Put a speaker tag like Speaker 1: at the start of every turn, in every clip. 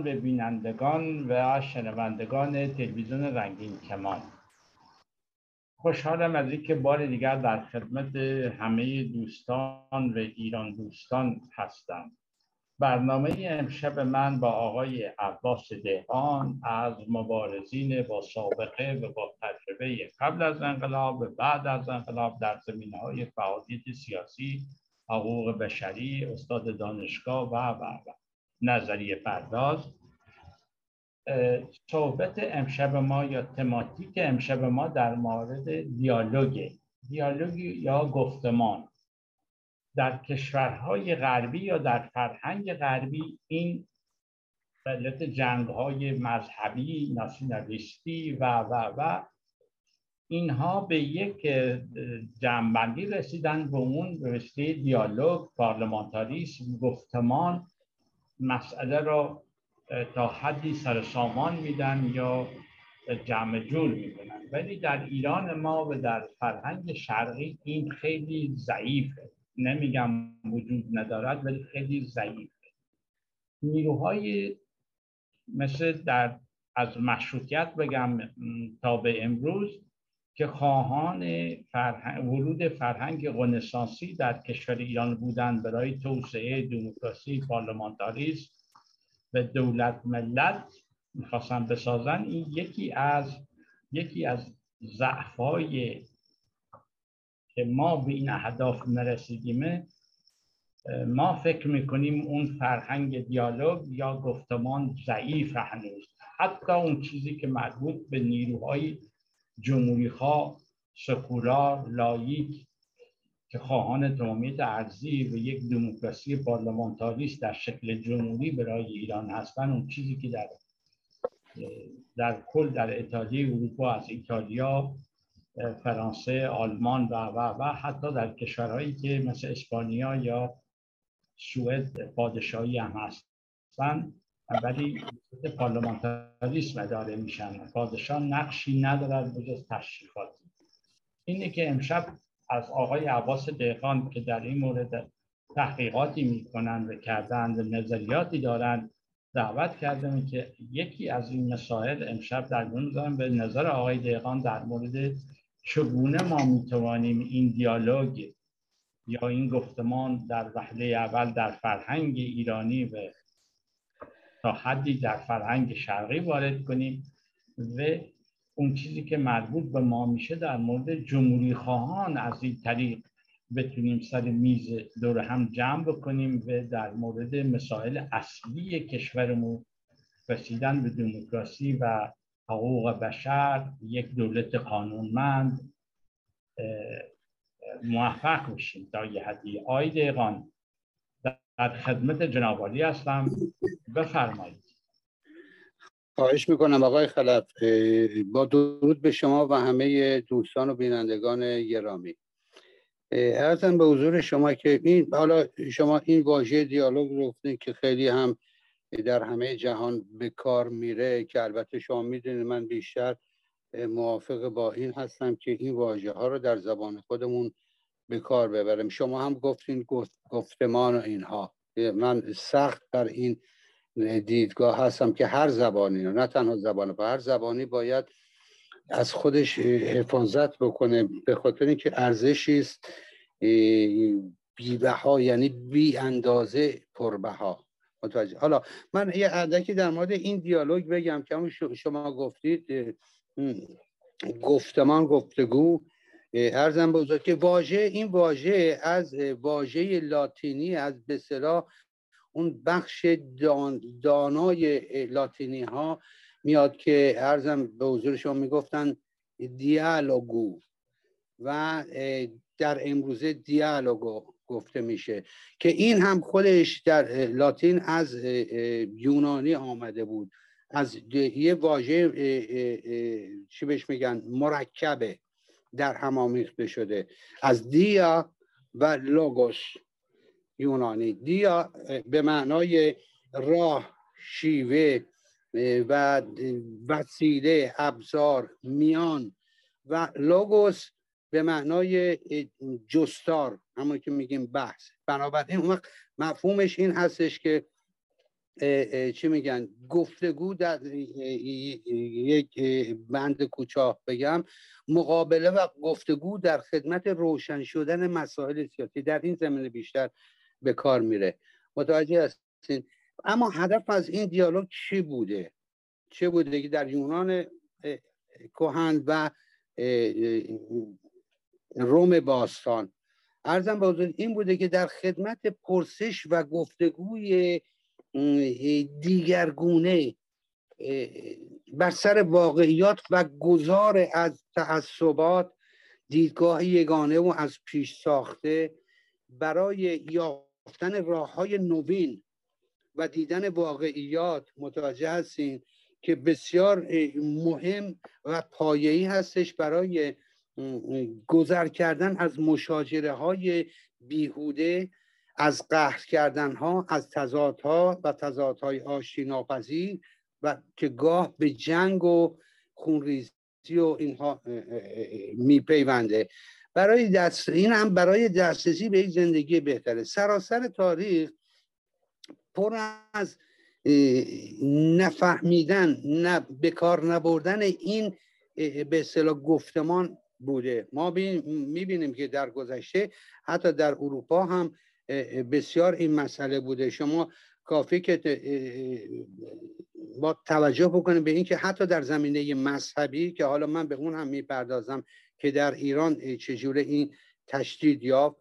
Speaker 1: و بینندگان و شنوندگان تلویزیون رنگین کمان. خوشحالم از اینکه بار دیگر در خدمت همه دوستان و ایران دوستان هستم. برنامه امشب من با آقای عباس دهان از مبارزین با سابقه و با تجربه قبل از انقلاب و بعد از انقلاب در زمینه های فعالیت سیاسی حقوق بشری استاد دانشگاه و و و. نظریه پرداز. صحبت امشب ما یا تماتیک امشب ما در مورد دیالوگ دیالوگ یا گفتمان. در کشورهای غربی یا در فرهنگ غربی این علت جنگ های مذهبی ناسیونالیستی و و و اینها به یک جنبندی رسیدن به اون رشته دیالوگ پارلمانتاریسم گفتمان مسئله را تا حدی سر سامان میدن یا جمع جور می‌کنن. ولی در ایران ما و در فرهنگ شرقی این خیلی ضعیفه. نمیگم وجود ندارد ولی خیلی ضعیفه. نیروهای مثل در از مشروطیت بگم تا به امروز که خواهان فرهنگ، ورود فرهنگ رنسانسی در کشور ایران بودند برای توسعه دموکراسی پارلمانتاریسم و دولت ملت می‌خواستن بسازن این یکی از یکی از ضعفهای که ما به این اهداف نرسیدیم ما فکر می‌کنیم اون فرهنگ دیالوگ یا گفتمان ضعیف هنوز. حتی اون چیزی که مربوط به نیروهای جمهوری سکولار لایک که خواهان تمامیت ارزی و یک دموکراسی پارلمانتاریست در شکل جمهوری برای ایران هستن اون چیزی که در در کل در ایتالیا اروپا از ایتالیا فرانسه آلمان و و و حتی در کشورهایی که مثل اسپانیا یا سوئد پادشاهی هم هستن ولی پارلمانتاریسم اداره میشن. پادشاه نقشی ندارد بجز تشریفاتی اینه که امشب از آقای عباس دهقان که در این مورد تحقیقاتی می‌کنن و کردن و نظریاتی دارند دعوت کردم که یکی از این مسائل امشب در می‌ذارم به نظر آقای دهقان در مورد چگونه ما می‌توانیم این دیالوگ یا این گفتمان در وحله اول در فرهنگ ایرانی و تا حدی در فرهنگ شرقی وارد کنیم و اون چیزی که مربوط به ما میشه در مورد جمهوری خواهان از این طریق بتونیم سر میز دور هم جمع بکنیم و در مورد مسائل اصلی کشورمون رسیدن به دموکراسی و حقوق بشر یک دولت قانونمند موفق میشیم تا یه حدی آی دیگان در خدمت جنابالی هستم. بفرمایید.
Speaker 2: خواهش می‌کنم آقای خلف با درود به شما و همه دوستان و بینندگان گرامی. ارزم به حضور شما که این حالا شما این واژه دیالوگ رو گفتین که خیلی هم در همه جهان به کار میره که البته شما می‌دونید من بیشتر موافق با این هستم که این واژه ها رو در زبان خودمون به کار ببرم شما هم گفتین گفتمان و اینها من سخت در این دیدگاه هستم که هر زبانی نه تنها زبان با هر زبانی باید از خودش حفاظت بکنه به خاطر اینکه ارزشی است بیبها یعنی بی اندازه پربها. متوجه. حالا من یه عدکی در مورد این دیالوگ بگم که شما گفتید گفتمان گفتگو. ارزم به که واژه این واژه از واژه لاتینی از به اون بخش دان دانای لاتینی ها میاد که ارزم به حضور شما می‌گفتن دیالوگو و در امروزه دیالوگو گفته میشه که این هم خودش در لاتین از یونانی آمده بود. از یه واژه چی بهش میگن؟ مرکبه در هم آمیخته شده. از دیا و لوگوس. یونانی. دیا به معنای راه شیوه و وسیله ابزار میان و لوگوس به معنای جستار همون که میگیم بحث. بنابراین اون مفهومش این هستش که چی میگن؟ گفتگو در یک بند کوچاک بگم مقابله و گفتگو در خدمت روشن شدن مسائل سیاسی. در این زمینه بیشتر به کار میره. متوجه هستین؟ اما هدف از این دیالوگ چی بوده؟ چه بوده که در یونان کهن و روم باستان. ارزم به این بوده که در خدمت پرسش و گفتگوی دیگرگونه بر سر واقعیات و گذار از تعصبات دیدگاه یگانه و از پیش ساخته برای یافتن راه های نوین و دیدن واقعیات متوجه هستین که بسیار مهم و پایه‌ای هستش برای گذر کردن از مشاجره های بیهوده از قهر کردن ها از تضادها و تضادهای آشتی ناپذیر و که گاه به جنگ و خونریزی و اینها میپیونده. برای دست این هم برای دسترسی به یک زندگی بهتره. سراسر تاریخ پر از نفهمیدن نه به کار نبردن این به اصطلاح گفتمان بوده. ما می‌بینیم که در گذشته حتی در اروپا هم بسیار این مسئله بوده. شما کافی که با توجه بکنیم به اینکه حتی در زمینه مذهبی که حالا من به اون هم می‌پردازم که در ایران چجوره این تشدید یافت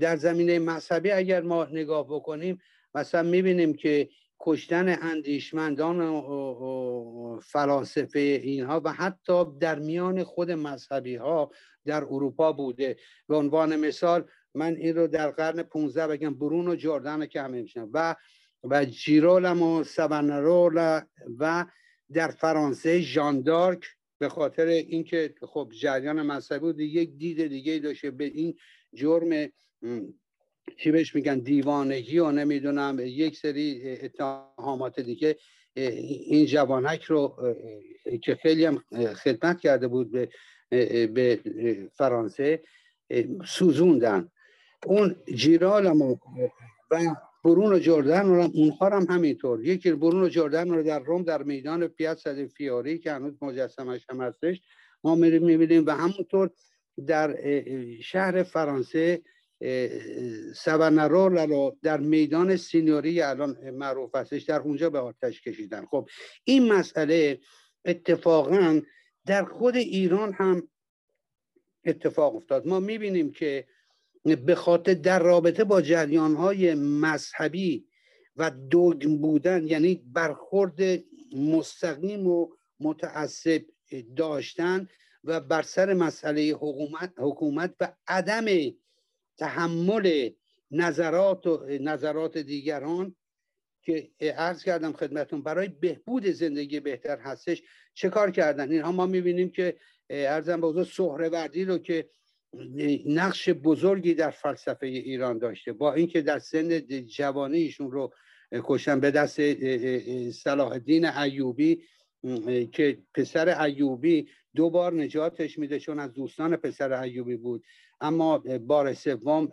Speaker 2: در زمینه مذهبی اگر ما نگاه بکنیم مثلا می‌بینیم که کشتن اندیشمندان و فلاسفه اینها و حتی در میان خود مذهبی ها در اروپا بوده. به عنوان مثال من این رو در قرن 15 بگم برون و جردن که همه و و جیرولم و و در فرانسه ژاندارک به خاطر اینکه خب جریان مذهبی بود یک دید دیگه داشته به این جرم چی بهش میگن دیوانگی و نمی‌دونم یک سری اتهامات دیگه این جوانک رو که خیلی هم خدمت کرده بود به, به فرانسه سوزوندن. اون جیرال هم و برون و جردن رو اونها هم همینطور. یکی برون و جردن رو در روم در میدان پیاس فیاری که هنوز مجسمش هم هستش. ما می‌بینیم و همونطور در شهر فرانسه سبنرول رو در میدان سینیوری الان معروف هستش. در اونجا به آتش کشیدن. خب این مسئله اتفاقا در خود ایران هم اتفاق افتاد. ما می‌بینیم که به خاطر در رابطه با جریان های مذهبی و دوگم بودن یعنی برخورد مستقیم و متعصب داشتن و بر سر مسئله حکومت, حکومت و عدم تحمل نظرات و نظرات دیگران که عرض کردم خدمتون برای بهبود زندگی بهتر هستش. چه کار کردن؟ اینها ما می‌بینیم که ارزم به حضور سهروردی رو که نقش بزرگی در فلسفه ایران داشته. با اینکه در سن جوانی ایشون رو کشتن به دست صلاح الدین ایوبی که پسر ایوبی دو بار نجاتش میده چون از دوستان پسر ایوبی بود. اما بار سوم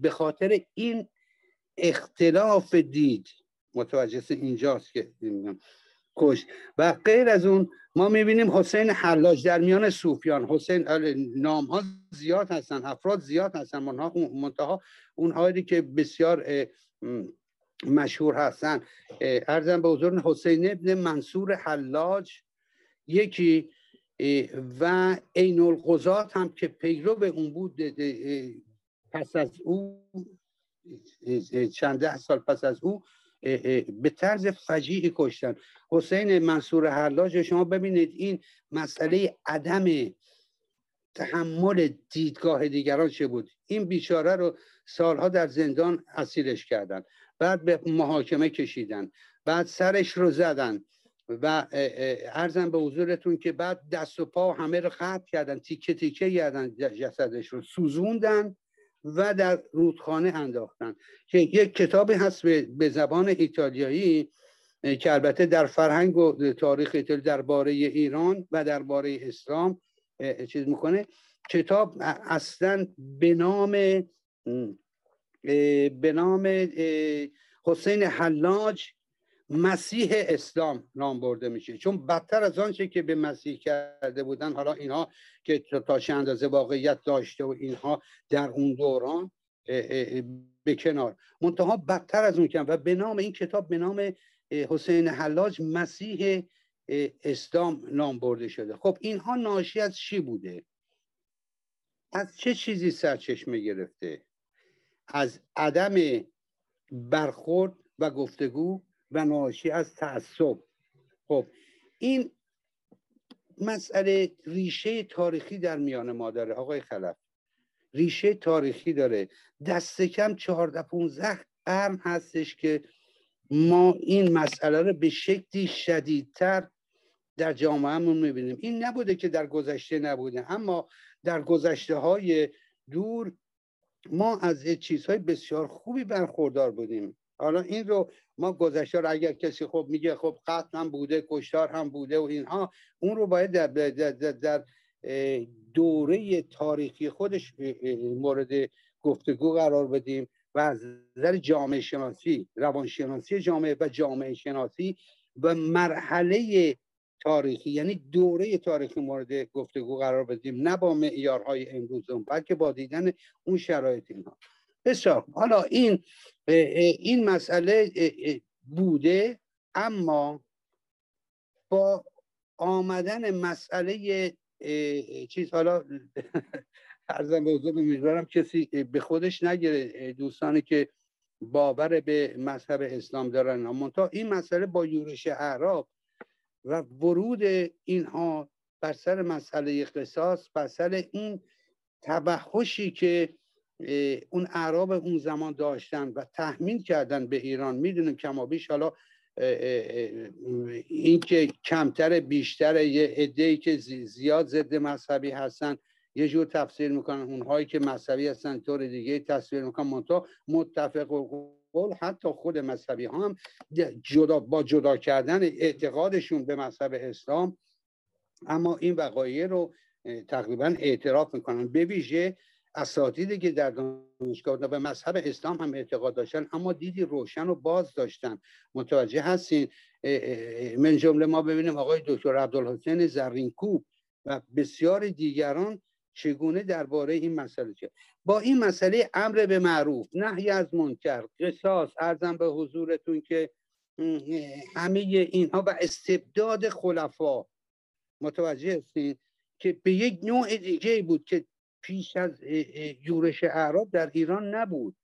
Speaker 2: به خاطر این اختلاف دید متوجه اینجاست که کش و غیر از اون ما می‌بینیم حسین حلاج در میان صوفیان. حسین نام ها زیاد هستن افراد زیاد هستن منها منتها اونهایی که بسیار مشهور هستن. ارزم به حضور حسین ابن منصور حلاج یکی و عین القضات هم که پیرو به اون بود پس از او چند سال پس از او به طرز فجیعی کشتن. حسین منصور حلاج شما ببینید این مسئله عدم تحمل دیدگاه دیگران چه بود؟ این بیچاره رو سالها در زندان اسیرش کردن بعد به محاکمه کشیدن بعد سرش رو زدن و ارزم به حضورتون که بعد دست و پا همه رو خط کردن تیکه تیکه کردن جسدش رو سوزوندن. و در رودخانه انداختن. که یک کتابی هست به زبان ایتالیایی که البته در فرهنگ و تاریخ ایتالیا درباره ایران و درباره اسلام چیز می‌کنه. کتاب اصلا به نام به نام حسین حلاج مسیح اسلام نام برده میشه. چون بدتر از آنچه که به مسیح کرده بودن حالا اینها که تا چه اندازه واقعیت داشته و اینها در اون دوران به کنار. منتها بدتر از اون کن و به نام این کتاب به نام حسین حلاج مسیح اسلام نام برده شده. خب اینها ناشی از چی بوده؟ از چه چیزی سرچشمه گرفته؟ از عدم برخورد و گفتگو و ناشی از تعصب. خب این مسئله ریشه تاریخی در میان ما داره آقای خلف. ریشه تاریخی داره. دست کم چهارده پونزده قرن هستش که ما این مسئله رو به شکلی شدیدتر در جامعهمون می‌بینیم. این نبوده که در گذشته نبوده اما در گذشته های دور ما از چیزهای بسیار خوبی برخوردار بودیم. حالا این رو ما گذشته رو اگر کسی خب میگه خب قتل هم بوده کشتار هم بوده و اینها اون رو باید در, در, در دوره تاریخی خودش مورد گفتگو قرار بدیم و از نظر جامعه شناسی روانشناسی جامعه و جامعه شناسی و مرحله تاریخی یعنی دوره تاریخی مورد گفتگو قرار بدیم نه با معیارهای امروزون بلکه با دیدن اون شرایط اینها. بسیار. حالا این این مسئله بوده اما با آمدن مسئله چیز حالا ارزم به حضور میدارم کسی به خودش نگیره دوستانی که باور به مذهب اسلام دارن. منتها این مسئله با یورش اعراب و ورود اینها بر سر مسئله قصاص بر سر این توحشی که اون اعراب اون زمان داشتن و تحمیل کردن به ایران. می‌دونیم کمابیش حالا این که کمتر بیشتر یه عده که زیاد ضد مذهبی هستن یه جور تفسیر می‌کنن. اونهایی که مذهبی هستن طور دیگه تصویر می‌کنن. منتها متفق قول حتی خود مذهبی ها هم جدا با جدا کردن اعتقادشون به مذهب اسلام. اما این وقایع رو تقریبا اعتراف می‌کنن. به ویژه اساتیدی که در دانشگاه به مذهب اسلام هم اعتقاد داشتن اما دیدی روشن و باز داشتن. متوجه هستین؟ من جمله ما ببینیم آقای دکتر عبدالحسین زرینکوب و بسیار دیگران چگونه درباره این مسئله چه؟ با این مسئله امر به معروف نهی از منکر قصاص ارزم به حضورتون که همه اینها و استبداد خلفا. متوجه هستین؟ که به یک نوع دیگه بود که پیش از یورش اعراب در ایران نبود.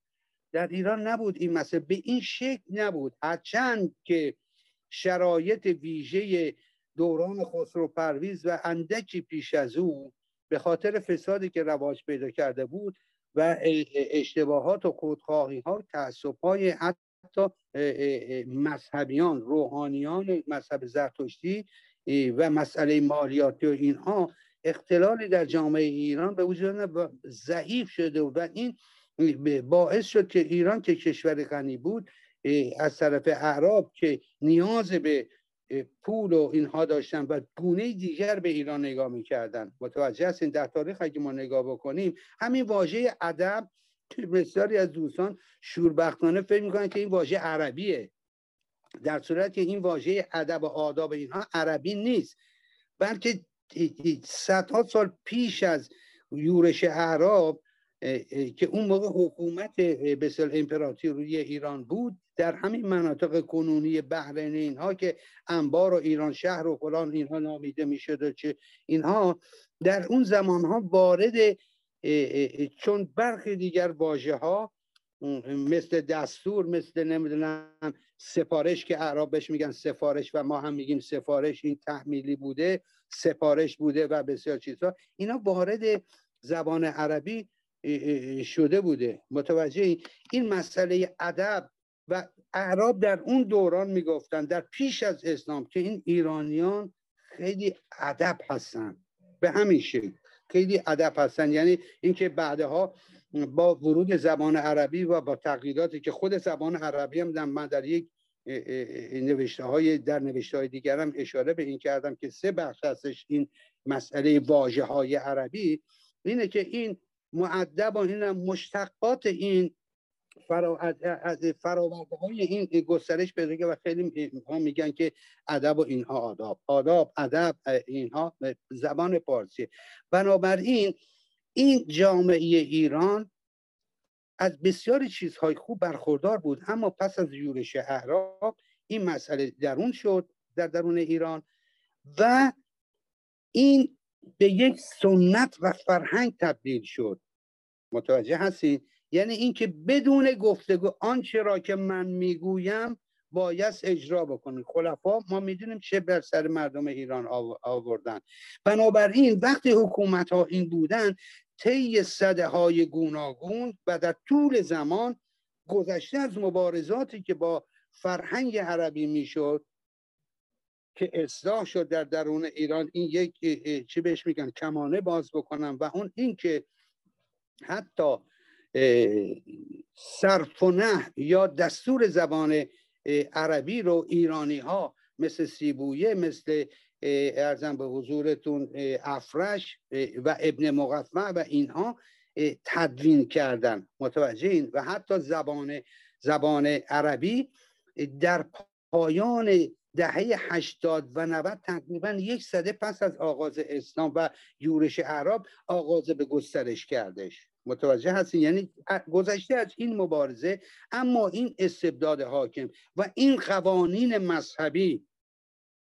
Speaker 2: در ایران نبود این مسئله. به این شکل نبود. هرچند که شرایط ویژه دوران خسرو پرویز و اندکی پیش از او به خاطر فسادی که رواج پیدا کرده بود و اشتباهات و خودخواهی ها تعصب های حتی مذهبیان روحانیان مذهب زرتشتی و مسئله مالیاتی و اینها اختلالی در جامعه ایران به وجود ضعیف شده و این باعث شد که ایران که کشور غنی بود از طرف اعراب که نیاز به پول و اینها داشتن و گونه دیگر به ایران نگاه می‌کردن. متوجه هستین در تاریخ اگه ما نگاه بکنیم همین واژه ادب بسیاری از دوستان شوربختانه فکر می‌کنن که این واژه عربیه. در صورت که این واژه ادب و آداب اینها عربی نیست بلکه صدها سال پیش از یورش اعراب که اون موقع حکومت بسیار امپراتوری ایران بود در همین مناطق کنونی بحرین اینها که انبار و ایران شهر و فلان اینها نامیده می‌شد و چه اینها در اون زمان ها وارد چون برخی دیگر واژه ها مثل دستور مثل نمی‌دونم سفارش که اعراب بهش میگن سفارش و ما هم میگیم سفارش این تحمیلی بوده سفارش بوده و بسیار چیزها. اینا وارد زبان عربی شده بوده. متوجه این مسئله ادب و اعراب در اون دوران می‌گفتن در پیش از اسلام که این ایرانیان خیلی ادب هستن. به همین شکل خیلی ادب هستن. یعنی اینکه بعدها با ورود زبان عربی و با تغییراتی که خود زبان عربی هم من در یک نوشته های در نوشته های دیگرم اشاره به این کردم که سه بخش هستش این مسئله واژه های عربی اینه که این معدب و این مشتقات این فراورده های این گسترش پیدا و خیلی ها میگن که ادب و اینها آداب آداب ادب اینها زبان پارسی. بنابراین این جامعه ایران از بسیاری چیزهای خوب برخوردار بود. اما پس از یورش اعراب این مسئله درون شد در درون ایران و این به یک سنت و فرهنگ تبدیل شد. متوجه هستید یعنی اینکه بدون گفتگو آنچه را که من می‌گویم باید اجرا بکنید خلفا ما می‌دونیم چه بر سر مردم ایران آوردن. بنابراین وقتی حکومت ها این بودن طی صده های گوناگون و در طول زمان گذشته از مبارزاتی که با فرهنگ عربی می‌شد که اصلاح شد در درون ایران این یک چی بهش میگن؟ کمانه باز بکنم. و اون که حتی صرف و نه یا دستور زبان عربی رو ایرانی ها مثل سیبویه مثل ارزم به حضورتون افرش و ابن مقفع و اینها تدوین کردن. متوجه این؟ و حتی زبان زبان عربی در پایان دهه 80 و 90 تقریبا یک صده پس از آغاز اسلام و یورش عرب آغاز به گسترش کردش. متوجه هستین؟ یعنی گذشته از این مبارزه اما این استبداد حاکم و این قوانین مذهبی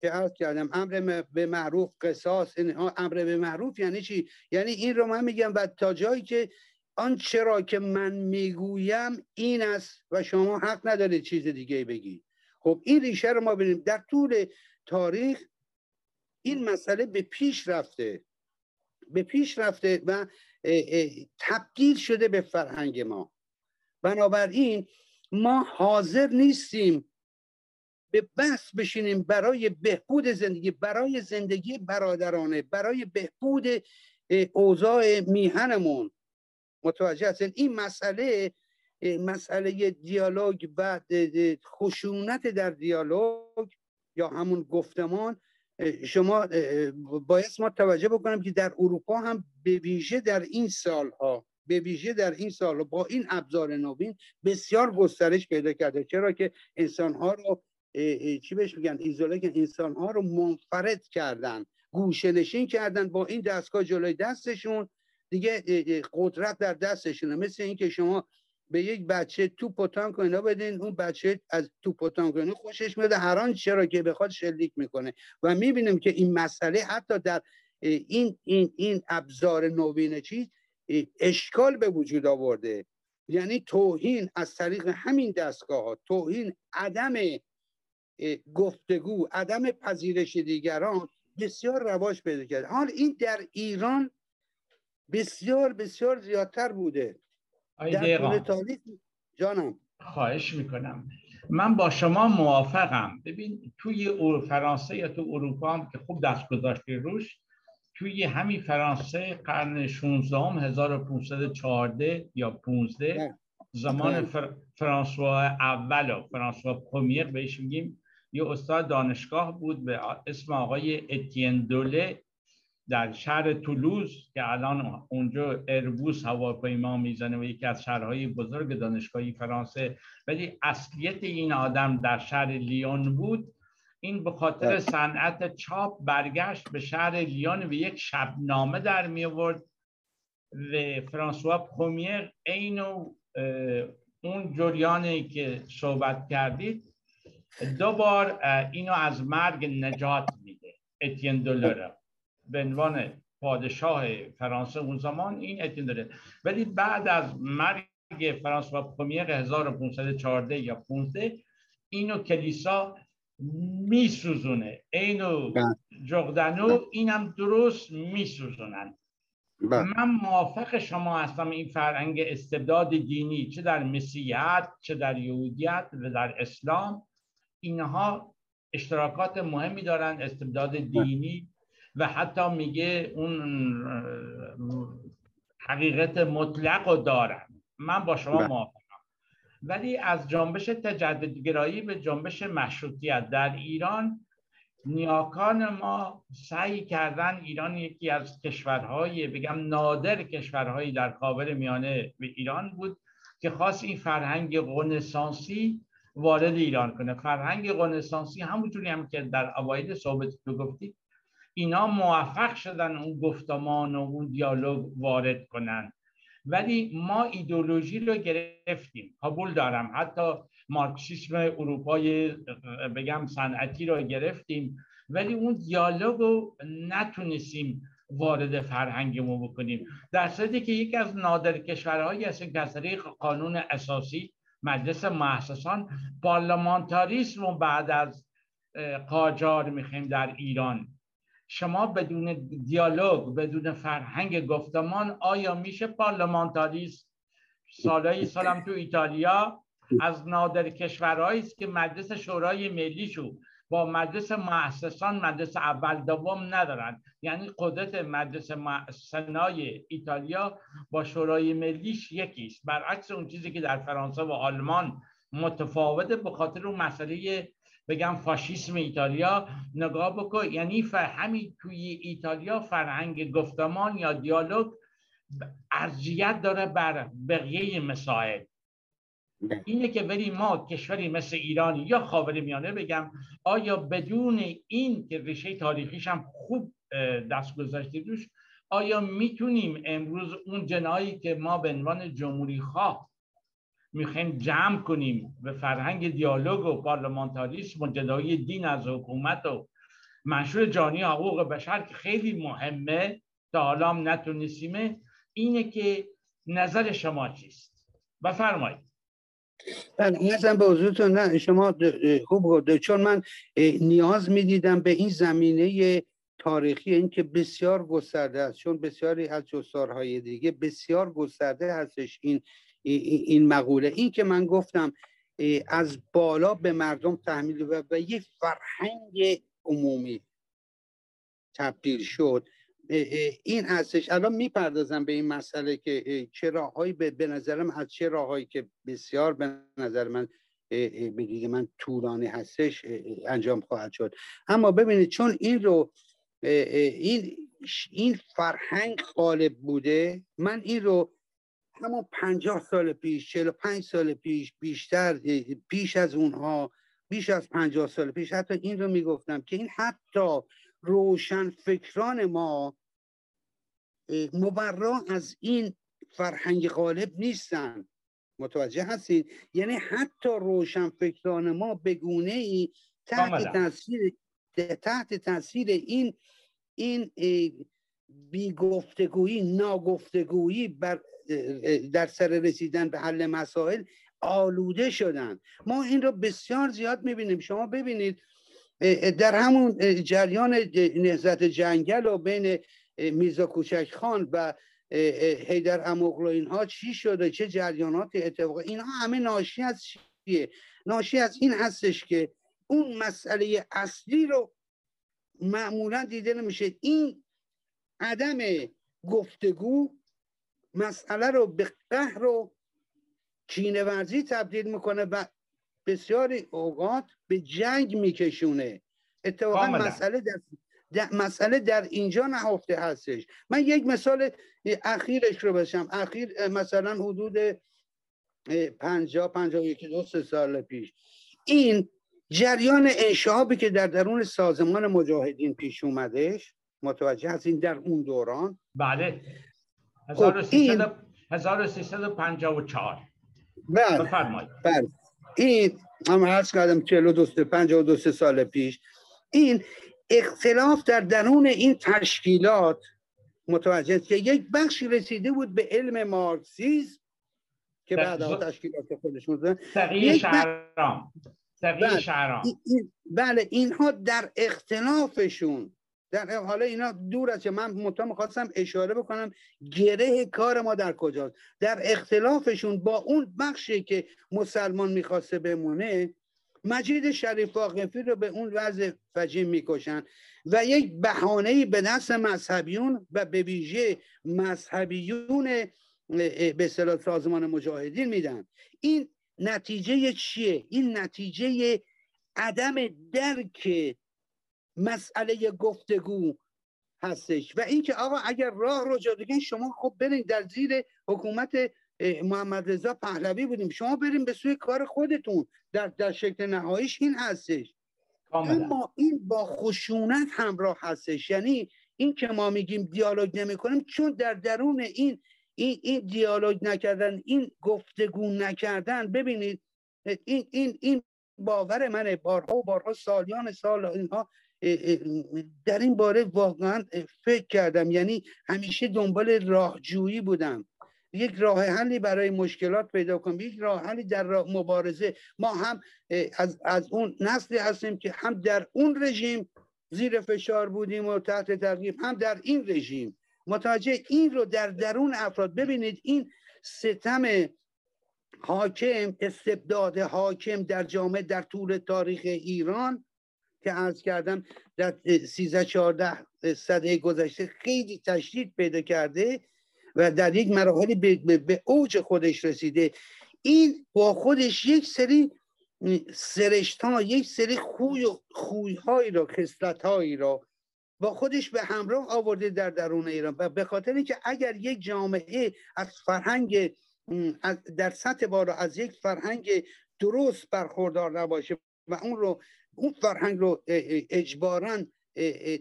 Speaker 2: که عرض کردم امر به معروف قصاص امر به معروف یعنی چی؟ یعنی این رو من میگم و تا جایی که آن چرا که من می‌گویم این است و شما حق ندارید چیز دیگه بگید خب این ریشه رو ما ببینیم. در طول تاریخ این مسئله به پیش رفته. به پیش رفته و تبدیل شده به فرهنگ ما. بنابراین ما حاضر نیستیم به بحث بشینیم برای بهبود زندگی برای زندگی برادرانه برای بهبود اوضاع میهنمون. متوجه هستین؟ این مسئله مسئله دیالوگ و خشونت در دیالوگ یا همون گفتمان شما باید ما توجه بکنم که در اروپا هم به ویژه در این سالها به ویژه در این سال با این ابزار نوین بسیار گسترش پیدا کرده. چرا که انسانها رو چی بهش میگن؟ ایزوله که انسانها رو منفرد کردن. گوشه نشین کردن با این دستگاه جلوی دستشون. دیگه قدرت در دستشونه. مثل اینکه شما به یک بچه توپ و تانک اینا بدین اون بچه از توپ و تانک خوشش میاد. هران چرا که بخواد شلیک می‌کنه. و می‌بینیم که این مسئله حتی در این این این ابزار نوین چیز اشکال به وجود آورده. یعنی توهین از طریق همین دستگاه ها توهین عدم گفتگو عدم پذیرش دیگران بسیار رواج پیدا کرده حال این در ایران بسیار بسیار زیادتر بوده. در جانم.
Speaker 1: خواهش می‌کنم. من با شما موافقم. ببین توی فرانسه یا تو اروپا هم که خوب دست گذاشتی روش توی همین فرانسه قرن 16 هم 1514 یا 15 زمان فر... فرانسوا اول و فرانسوا پومیر بهش میگیم یه استاد دانشگاه بود به اسم آقای اتین دوله در شهر تولوز که الان اونجا اربوس هواپیما می‌زنه و یکی از شهرهای بزرگ دانشگاهی فرانسه ولی اصلیت این آدم در شهر لیون بود این به خاطر بله. صنعت چاپ برگشت به شهر لیون و یک شبنامه در می آورد و فرانسوا پرومیر عین اون جریانی که صحبت کردید دو بار اینو از مرگ نجات میده اتین دولره به عنوان پادشاه فرانسه اون زمان این اتین داره ولی بعد از مرگ فرانسوا پرومیر 1514 یا 15 اینو کلیسا میسوزونه اینو بله. جغدنو. اینم درست میسوزونن بله. من موافق شما هستم این فرهنگ استبداد دینی چه در مسیحیت چه در یهودیت و در اسلام اینها اشتراکات مهمی دارن استبداد دینی و حتی میگه اون حقیقت مطلق رو دارن. من با شما موافقم. ولی از جنبش تجددگرایی به جنبش مشروطیت. در ایران نیاکان ما سعی کردن ایران یکی از کشورهای بگم نادر کشورهایی در کابل میانه به ایران بود که خواست این فرهنگ قنسانسی وارد ایران کنه. فرهنگ قنسانسی همونطوری هم که در اوایل صحبت تو گفتی اینا موفق شدن اون گفتمان و اون دیالوگ وارد کنن. ولی ما ایدولوژی رو گرفتیم. قبول دارم. حتی مارکسیسم اروپای بگم صنعتی رو گرفتیم. ولی اون دیالوگ رو نتونستیم وارد فرهنگمون بکنیم. در صورتی که یکی از نادر کشورهایی هستیم که از قانون اساسی مجلس محسسان پارلمانتاریسم رو بعد از قاجار می‌خوایم در ایران. شما بدون دیالوگ بدون فرهنگ گفتمان آیا میشه پارلمانتاریسم؟ سالهای سالم تو ایتالیا از نادر کشورهایی است که مجلس شورای ملی شو با مجلس مؤسسان مجلس اول دوم ندارن. یعنی قدرت مجلس سنای ایتالیا با شورای ملیش یکیست. برعکس اون چیزی که در فرانسه و آلمان متفاوته به خاطر اون مسئله بگم فاشیسم ایتالیا. نگاه بکن یعنی همین توی ایتالیا فرهنگ گفتمان یا دیالوگ ارجیت داره بر بقیه مسائل. اینه که بریم ما کشوری مثل ایران یا خاور میانه بگم آیا بدون این که ریشه تاریخیش هم خوب دست گذاشته روش آیا می‌تونیم امروز اون جنایی که ما به عنوان جمهوری خواه می‌خوایم جمع کنیم به فرهنگ دیالوگ و پارلمانتاریسم و جدایی دین از حکومت و منشور جانی حقوق بشر که خیلی مهمه تا حالا هم اینه که نظر شما چیست؟ بفرمایید
Speaker 2: بله ارزم به حضورتون نه شما خوب گفته چون من نیاز می‌دیدم به این زمینه تاریخی این که بسیار گسترده است. چون بسیاری از جستارهای دیگه بسیار گسترده هستش این این مقوله. این که من گفتم از بالا به مردم تحمیل و, و یک فرهنگ عمومی تبدیل شد. این هستش. الان می‌پردازم به این مسئله که چه راههایی به نظرم از چه راههایی که بسیار به نظر من بگید من طولانی هستش انجام خواهد شد. اما ببینید چون این رو این این فرهنگ غالب بوده من این رو همون پنجاه سال پیش چهل پنج سال پیش بیشتر پیش از اونها بیش از پنجاه سال پیش حتی این رو می‌گفتم که این حتی روشن فکران ما مبرا از این فرهنگ غالب نیستن. متوجه هستید یعنی حتی روشن فکران ما بگونه ای تحت تاثیر تحت تاثیر این این بیگفتگویی ناگفتگویی بر در سر رسیدن به حل مسائل آلوده شدن. ما این رو بسیار زیاد می‌بینیم. شما ببینید در همون جریان نهزت جنگل و بین میرزا کوچک خان و حیدر اموغلو اینها چی شده؟ چه جریانات اتفاق اینها همه ناشی از چیه؟ ناشی از این هستش که اون مسئله اصلی رو معمولا دیده نمیشه. این عدم گفتگو مسئله رو به قهر و کینه ورزی تبدیل می‌کنه و بسیاری اوقات به جنگ میکشونه. اتفاقا مسئله در مسئله در اینجا نهفته هستش. من یک مثال اخیرش رو بشم اخیر مثلا حدود پنجا پنجا یکی دو سه سال پیش. این جریان انشابی که در درون سازمان مجاهدین پیش اومدش متوجه هستین در اون دوران؟
Speaker 1: بله. 1354 خب،
Speaker 2: بله. بفرمایید. بله. این هم عرض کردم 42 52 سال پیش. این اختلاف در درون این تشکیلات متوجه که یک بخشی رسیده بود به علم مارکسیسم که بعد تشکیلات خودشون بودن
Speaker 1: شهرام. بله.
Speaker 2: بله اینها در اختلافشون در حالا اینا دور از من مطمئن می‌خواستم اشاره بکنم گره کار ما در کجاست. در اختلافشون با اون بخشی که مسلمان می‌خواسته بمونه مجید شریف واقفی رو به اون وضع فجیم می‌کشن و یک بهانه به دست مذهبیون و به ویژه مذهبیون به سازمان مجاهدین میدن. این نتیجه چیه؟ این نتیجه عدم درک مسئله گفتگو هستش. و اینکه آقا اگر راه رو جادوگین شما خب برین در زیر حکومت محمد رضا پهلوی بودیم. شما بریم به سوی کار خودتون. در, در شکل نهاییش این هستش. اما این با خشونت همراه هستش. یعنی این که ما میگیم دیالوگ نمی کنیم چون در درون این این, این دیالوگ نکردن این گفتگو نکردن ببینید این این این باور منه. بارها و بارها سالیان سال اینها در این باره واقعا فکر کردم. یعنی همیشه دنبال راهجویی بودم. یک راه حلی برای مشکلات پیدا کنیم یک راه حلی در مبارزه. ما هم از, از اون نسلی هستیم که هم در اون رژیم زیر فشار بودیم و تحت ترغیب هم در این رژیم. متوجه این رو در درون افراد ببینید این ستم حاکم استبداد حاکم در جامعه در طول تاریخ ایران که عرض کردم در 13 14 صده گذشته خیلی تشدید پیدا کرده. و در یک مراحلی به, به اوج خودش رسیده. این با خودش یک سری سرشت ها یک سری خوی خوی هایی را خصلت هایی را با خودش به همراه آورده در درون ایران. و به خاطر اینکه اگر یک جامعه از فرهنگ در سطح بالا از یک فرهنگ درست برخوردار نباشه و اون رو اون فرهنگ رو اجبارا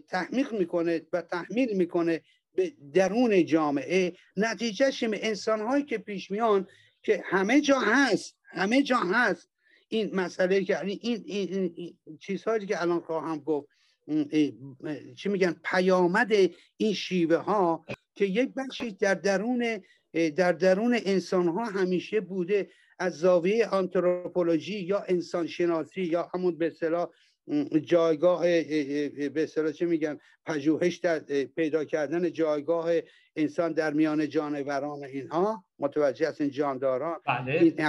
Speaker 2: تحمیق می‌کنه و تحمیل می‌کنه به درون جامعه نتیجهش انسان هایی که پیش میان که همه جا هست همه جا هست. این مسئله که یعنی این, این, این چیزهایی که الان خواهم گفت چی میگن پیامد این شیوه ها که یک بخشی در درون در درون انسان ها همیشه بوده از زاویه آنتروپولوژی یا انسان شناسی یا همون به اصطلاح جایگاه به اصطلاح چه میگن پژوهش در پیدا کردن جایگاه انسان در میان جانوران اینها. متوجه از این جانداران؟ بله. این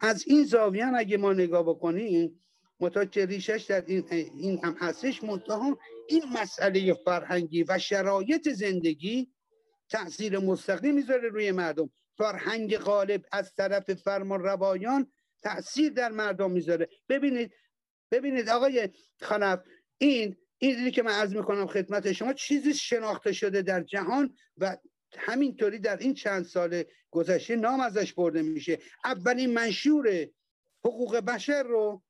Speaker 2: از این زاویه اگه ما نگاه بکنیم متوجه ریشش در این, این هم هستش منتها این مسئله فرهنگی و شرایط زندگی تاثیر مستقیم می‌ذاره روی مردم. فرهنگ غالب از طرف فرمان روایان تاثیر در مردم می‌ذاره. ببینید ببینید آقای خانف این این که من عرض می‌کنم خدمت شما چیزی شناخته شده در جهان و همینطوری در این چند سال گذشته نام ازش برده میشه. اولین منشور حقوق بشر رو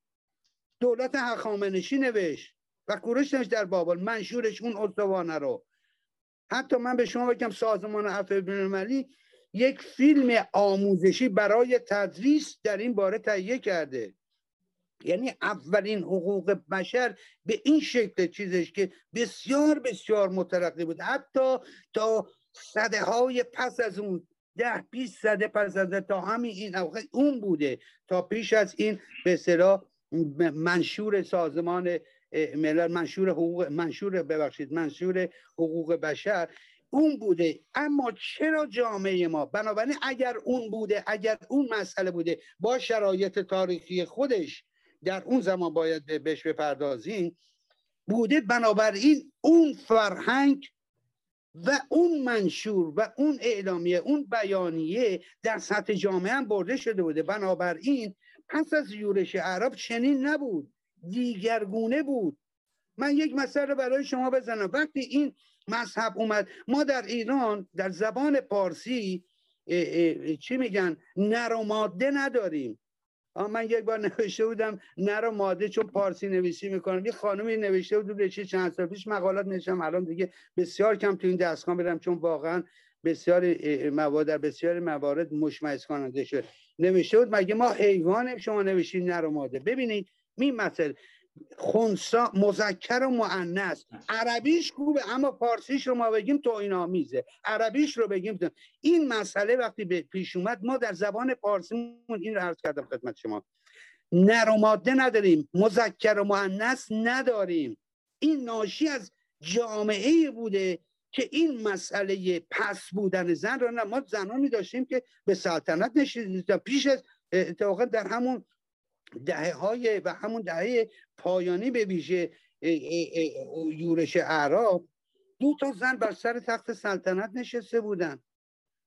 Speaker 2: دولت هخامنشی نوشت و کورش نوشت در بابل منشورش اون استوانه رو. حتی من به شما بگم سازمان عفو بینالمللی یک فیلم آموزشی برای تدریس در این باره تهیه کرده. یعنی اولین حقوق بشر به این شکل چیزش که بسیار بسیار مترقی بود. حتی تا صده های پس از اون ده بیست صده پس از تا همین این اون بوده تا پیش از این به صلاح منشور سازمان ملل منشور حقوق منشور ببخشید منشور حقوق بشر اون بوده. اما چرا جامعه ما؟ بنابراین اگر اون بوده اگر اون مسئله بوده با شرایط تاریخی خودش در اون زمان باید بهش بپردازیم. بوده بنابراین اون فرهنگ و اون منشور و اون اعلامیه اون بیانیه در سطح جامعه هم برده شده بوده. بنابراین پس از یورش عرب چنین نبود. دیگرگونه بود. من یک مسئله برای شما بزنم. وقتی این مذهب اومد ما در ایران در زبان پارسی چی میگن؟ نر و ماده نداریم. من یک بار نوشته بودم نر و ماده چون پارسی نویسی می‌کنم. یه خانمی نوشته بود چه چند سال پیش مقالات نوشتم. الان دیگه بسیار کم تو این دستگاه میرم چون واقعا بسیار مواد در بسیار موارد مشمعز کننده شد نوشته بود مگه ما حیوانیم؟ شما نوشید نر و ماده. ببینید می مثل خونسا مذکر و مؤنث. عربیش خوبه اما پارسیش رو ما بگیم تو این آمیزه عربیش رو بگیم تو. این مسئله وقتی به پیش اومد ما در زبان پارسیمون این رو عرض کردم خدمت شما. نر و ماده نداریم مذکر و مؤنث نداریم. این ناشی از جامعه بوده که این مسئله پس بودن زن رو نه ما زنانی داشتیم که به سلطنت نشیدیم. پیش از اتفاقا در همون دهه های و همون دهه پایانی به ویژه یورش اعراب دو تا زن بر سر تخت سلطنت نشسته بودن.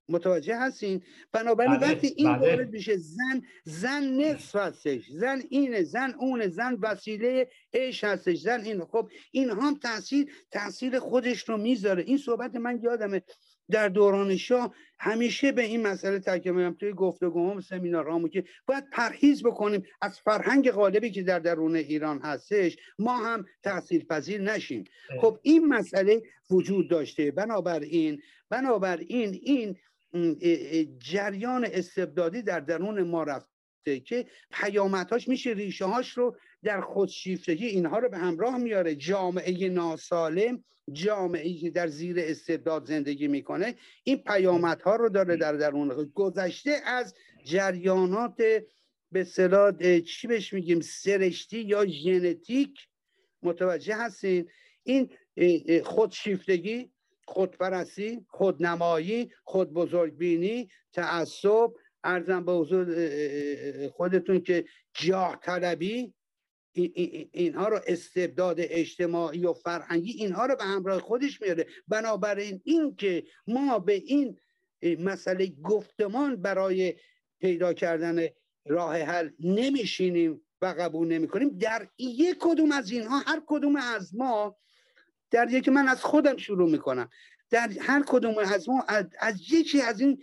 Speaker 2: متوجه هستین؟ بنابراین بله، وقتی این بله. وارد میشه زن زن نصف هستش. زن اینه زن اونه زن وسیله عشق هستش. زن این خب این هم تاثیر تاثیر خودش رو می‌ذاره. این صحبت من یادمه. در دوران شاه همیشه به این مسئله تاکید می‌کنم توی گفتگوهام سمینارهامو که باید پرهیز بکنیم از فرهنگ غالبی که در درون ایران هستش ما هم تاثیر پذیر نشیم خب این مسئله وجود داشته. بنابراین بنابراین این جریان استبدادی در درون ما رفته که پیامدهاش میشه ریشه هاش رو در خودشیفتگی اینها رو به همراه میاره. جامعه ناسالم جامعه که در زیر استبداد زندگی می‌کنه این پیامدها رو داره در درون گذشته از جریانات به صلاح چی بهش میگیم؟ سرشتی یا ژنتیک؟ متوجه هستین؟ این خودشیفتگی خودپرستی خودنمایی خود بزرگبینی تعصب ارزم به حضور خودتون که جاه طلبی اینها رو استبداد اجتماعی و فرهنگی اینها رو به همراه خودش میاره. بنابراین این که ما به این مسئله گفتمان برای پیدا کردن راه حل نمیشینیم و قبول نمی کنیم در یک کدوم از اینها هر کدوم از ما در یکی من از خودم شروع می‌کنم. در هر کدوم از ما از, یکی از این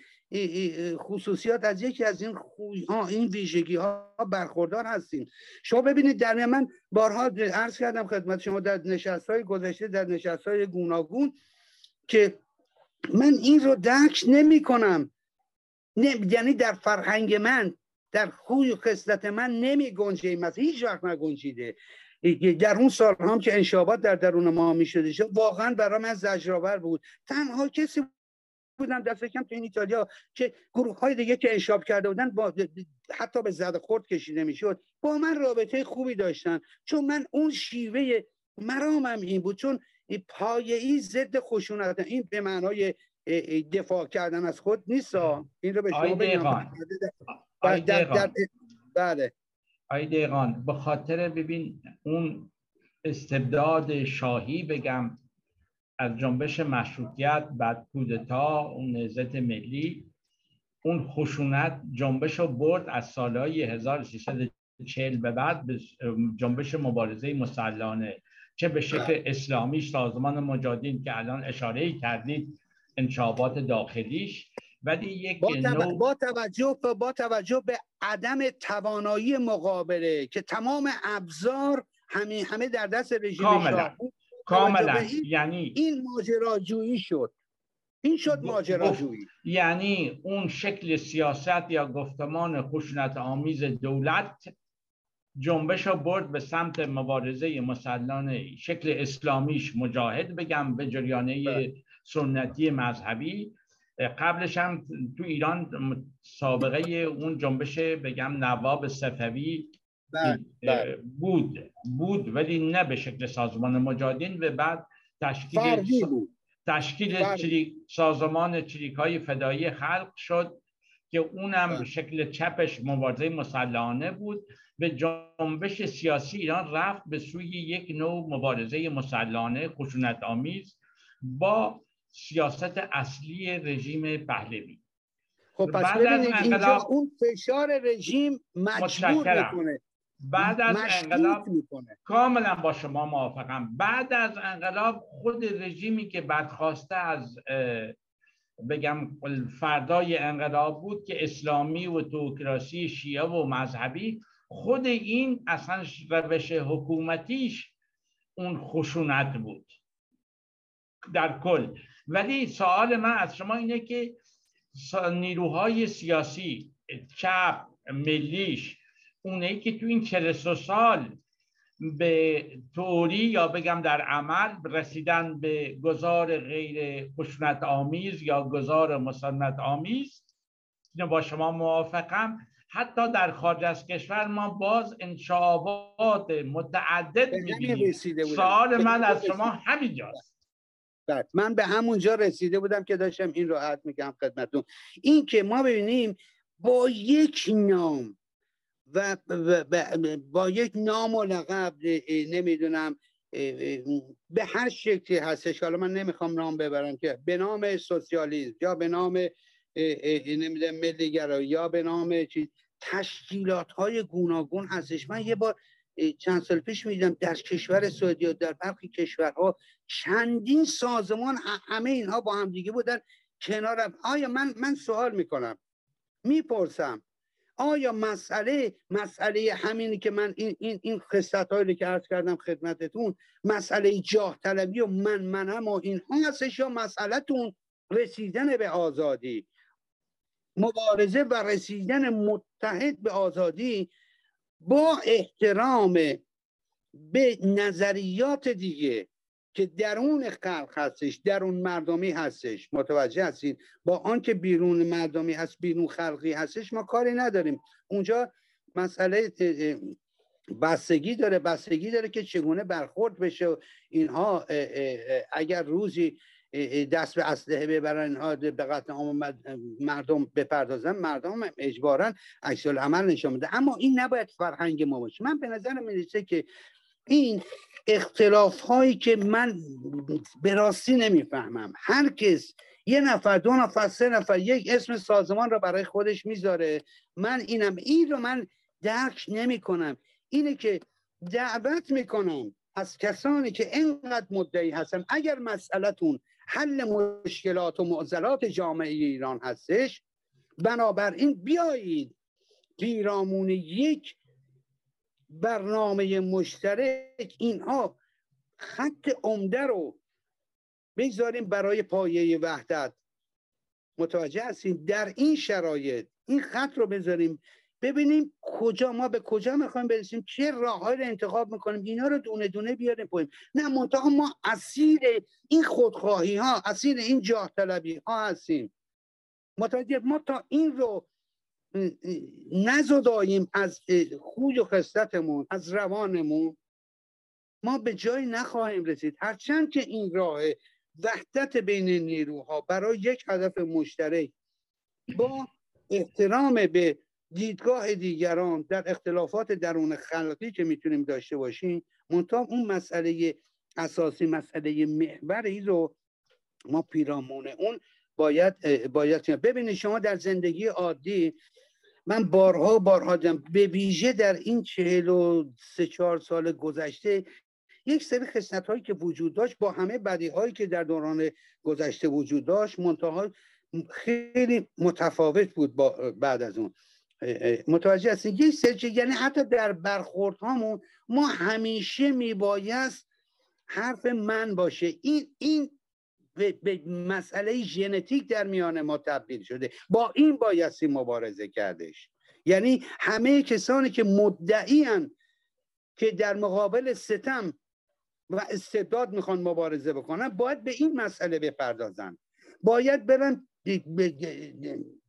Speaker 2: خصوصیات از یکی از این خوی ها این ویژگی ها برخوردار هستیم. شما ببینید در من بارها عرض کردم خدمت شما در نشست های گذشته در نشست های گوناگون که من این رو درک نمی کنم. یعنی در فرهنگ من در خوی و خصلت من نمی گنجه این هیچ وقت نگنجیده. در اون سال هم که انشابات در درون ما می شده واقعا برای من زجرآور بود. تنها کسی بودن دست کم تو این ایتالیا که گروه های دیگه که انشاب کرده بودن با حتی به زد خورد کشیده می‌شد. با من رابطه خوبی داشتن. چون من اون شیوه مرامم این بود. چون پایه‌ای ضد خشونت این به معنای دفاع کردن از خود نیست این رو به شما بگم.
Speaker 1: بله. آی دیغان به خاطر ببین اون استبداد شاهی بگم از جنبش مشروطیت بعد کودتا اون نهضت ملی. اون خشونت جنبش رو برد از سالهای 1340 به بعد به جنبش مبارزه مسلحانه چه به شکل اسلامی سازمان مجاهدین که الان اشاره کردید انشابات داخلیش. ولی یک با, نوع...
Speaker 2: با توجه با توجه به عدم توانایی مقابله که تمام ابزار همه همه در دست رژیم
Speaker 1: کاملا یعنی
Speaker 2: این ماجراجویی شد این شد ماجراجویی
Speaker 1: یعنی اون شکل سیاست یا گفتمان خشونت آمیز دولت جنبش رو برد به سمت مبارزه مسلحانه شکل اسلامیش مجاهد بگم به جریانه بله. سنتی مذهبی قبلش هم تو ایران سابقه اون جنبش بگم نواب صفوی. بود بود ولی نه به شکل سازمان مجاهدین و بعد تشکیل تشکیل چریک سازمان چریک های فدایی خلق شد که اونم به بله. شکل چپش مبارزه مسلحانه بود و جنبش سیاسی ایران رفت به سوی یک نوع مبارزه مسلحانه خشونت آمیز با سیاست اصلی رژیم پهلوی.
Speaker 2: خب پس ببینید اینجا اون فشار رژیم مجبور می‌کنه
Speaker 1: بعد از انقلاب کاملا با شما موافقم. بعد از انقلاب خود رژیمی که برخواسته از بگم فردای انقلاب بود که اسلامی و توکراسی شیعه و مذهبی خود این اصلا روش حکومتیش اون خشونت بود. در کل. ولی سوال من از شما اینه که نیروهای سیاسی چپ ملیش اونه که تو این 43 سال به توری یا بگم در عمل رسیدن به گذار غیر خشونت آمیز یا گذار مسنت آمیز اینو با شما موافقم. حتی در خارج از کشور ما باز انشابات متعدد می‌بینیم. سوال من از شما همینجاست.
Speaker 2: بله، من به همونجا رسیده بودم که داشتم این رو میگم خدمتون. این که ما ببینیم با یک نام و با یک نام و لقب نمی‌دونم به هر شکلی هستش حالا من نمی‌خوام نام ببرم که به نام سوسیالیسم یا به نام نمی‌دونم ملیگرایی یا به نام چیز تشکیلات های گوناگون هستش. من یه بار چند سال پیش میدم در کشور سعودی و در برخی کشورها چندین سازمان همه اینها با هم دیگه بودن کنارم. آیا من من سوال می‌کنم. می‌پرسم آیا مسئله مسئله همینی که من این این این هایی که عرض کردم خدمتتون مسئله جاه طلبی و من منم و اینها هستش یا مسئلهتون رسیدن به آزادی؟ مبارزه و رسیدن متحد به آزادی با احترام به نظریات دیگه که درون خلق هستش درون مردمی هستش. متوجه هستین؟ با آنکه بیرون مردمی هست بیرون خلقی هستش ما کاری نداریم. اونجا مسئله بستگی داره بستگی داره که چگونه برخورد بشه اینها اگر روزی دست به اسلحه ببرن اینها به قتل عام مردم بپردازن مردم اجبارا عکس عمل نشان میده. اما این نباید فرهنگ ما باشه. من به نظر می‌رسه که این اختلاف هایی که من به راستی نمی‌فهمم. هر کس یه نفر دو نفر سه نفر یک اسم سازمان را برای خودش می‌ذاره. من اینم. این رو من درک نمی کنم اینه که دعوت می‌کنم از کسانی که اینقدر مدعی هستن. اگر مسئلتون حل مشکلات و معضلات جامعه ایران هستش بنابراین بیایید پیرامون یک برنامه مشترک اینها خط عمده رو بگذاریم برای پایه وحدت. متوجه هستیم در این شرایط این خط رو بذاریم ببینیم کجا ما به کجا می‌خوایم برسیم چه راههایی رو انتخاب می‌کنیم اینا رو دونه دونه بیاریم پاییم نه منتها ما اسیر این خودخواهی ها اسیر این جاه طلبی ها هستیم. متوجه ما تا این رو نزداییم از خوی و خستتمون از روانمون. ما به جایی نخواهیم رسید. هرچند که این راه وحدت بین نیروها برای یک هدف مشترک با احترام به دیدگاه دیگران در اختلافات درون خلقی که می‌تونیم داشته باشیم منتها اون مسئله اساسی مسئله محوری رو ما پیرامون اون باید باید ببینید شما در زندگی عادی من بارها بارها دم به ویژه در این چهل و سه چهار سال گذشته یک سری خصلت هایی که وجود داشت با همه بدی هایی که در دوران گذشته وجود داشت منتها خیلی متفاوت بود با بعد از اون. متوجه هستین؟ یک سری یعنی حتی در برخورد هامون ما همیشه میبایست حرف من باشه. این این به, مسئله ژنتیک در میان ما تبدیل شده. با این بایستی مبارزه کردش. یعنی همه کسانی که مدعی که در مقابل ستم و استبداد می‌خوان مبارزه بکنن باید به این مسئله بپردازن. باید برن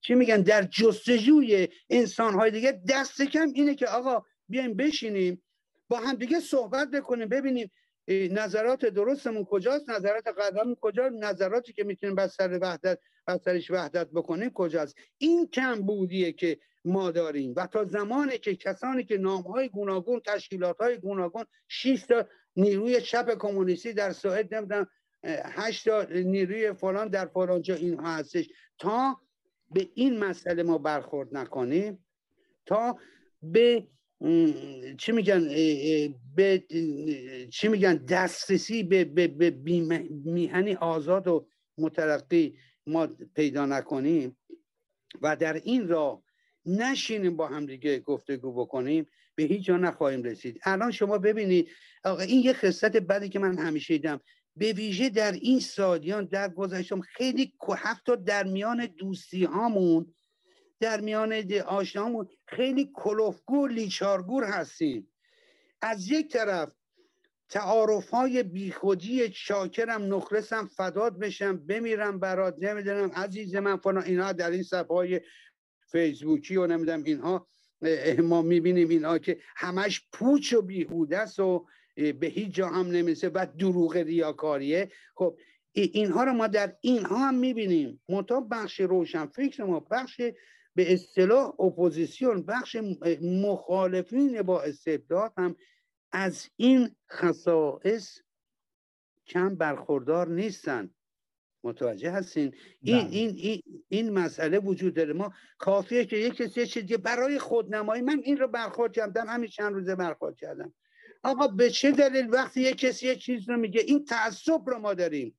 Speaker 2: چی میگن؟ در جستجوی انسانهای دیگه. دست کم اینه که آقا بیایم بشینیم با هم دیگه صحبت بکنیم ببینیم نظرات درستمون کجاست؟ نظرات قدممون کجا نظراتی که می‌تونیم بر سر وحدت بر سرش وحدت بکنیم کجاست؟ این کم بودیه که ما داریم و تا زمانی که کسانی که نامهای گوناگون تشکیلات های گوناگون 6 تا نیروی چپ کمونیستی در سوئد نمی‌دونم هشت تا نیروی فلان در فلان جا اینها هستش. تا به این مسئله ما برخورد نکنیم تا به چی میگن؟ به چی میگن؟ دسترسی به, به, به میهنی آزاد و مترقی ما پیدا نکنیم و در این راه نشینیم با هم دیگه گفتگو بکنیم به هیچ جا نخواهیم رسید. الان شما ببینید این یه خصلت بدی که من همیشه دیدم. به ویژه در این سالیان در گذشتم خیلی حتی در میان دوستی هامون در میان آشنامون خیلی کلوفگور لیچارگور هستیم. از یک طرف تعارف های بیخودی شاکرم نخرسم فداد بشم بمیرم برات نمی‌دونم عزیز من فنا اینها در این صفحه های فیسبوکی و نمی‌دونم اینها ما می‌بینیم اینها که همش پوچ و بیهوده است و به هیچ جا هم نمیسه و دروغ ریاکاریه. خب اینها رو ما در اینها هم می‌بینیم. منتها بخش روشن فکر ما بخش به اصطلاح اپوزیسیون بخش مخالفین با استبداد هم از این خصائص کم برخوردار نیستن. متوجه هستین؟ این, بله. این, این, این مسئله وجود داره. ما کافیه که یک کسی چیزی برای خودنمایی من این رو برخورد کردم. همین چند روزه برخورد کردم. آقا به چه دلیل وقتی یک کسی یک چیز رو میگه این تعصب رو ما داریم.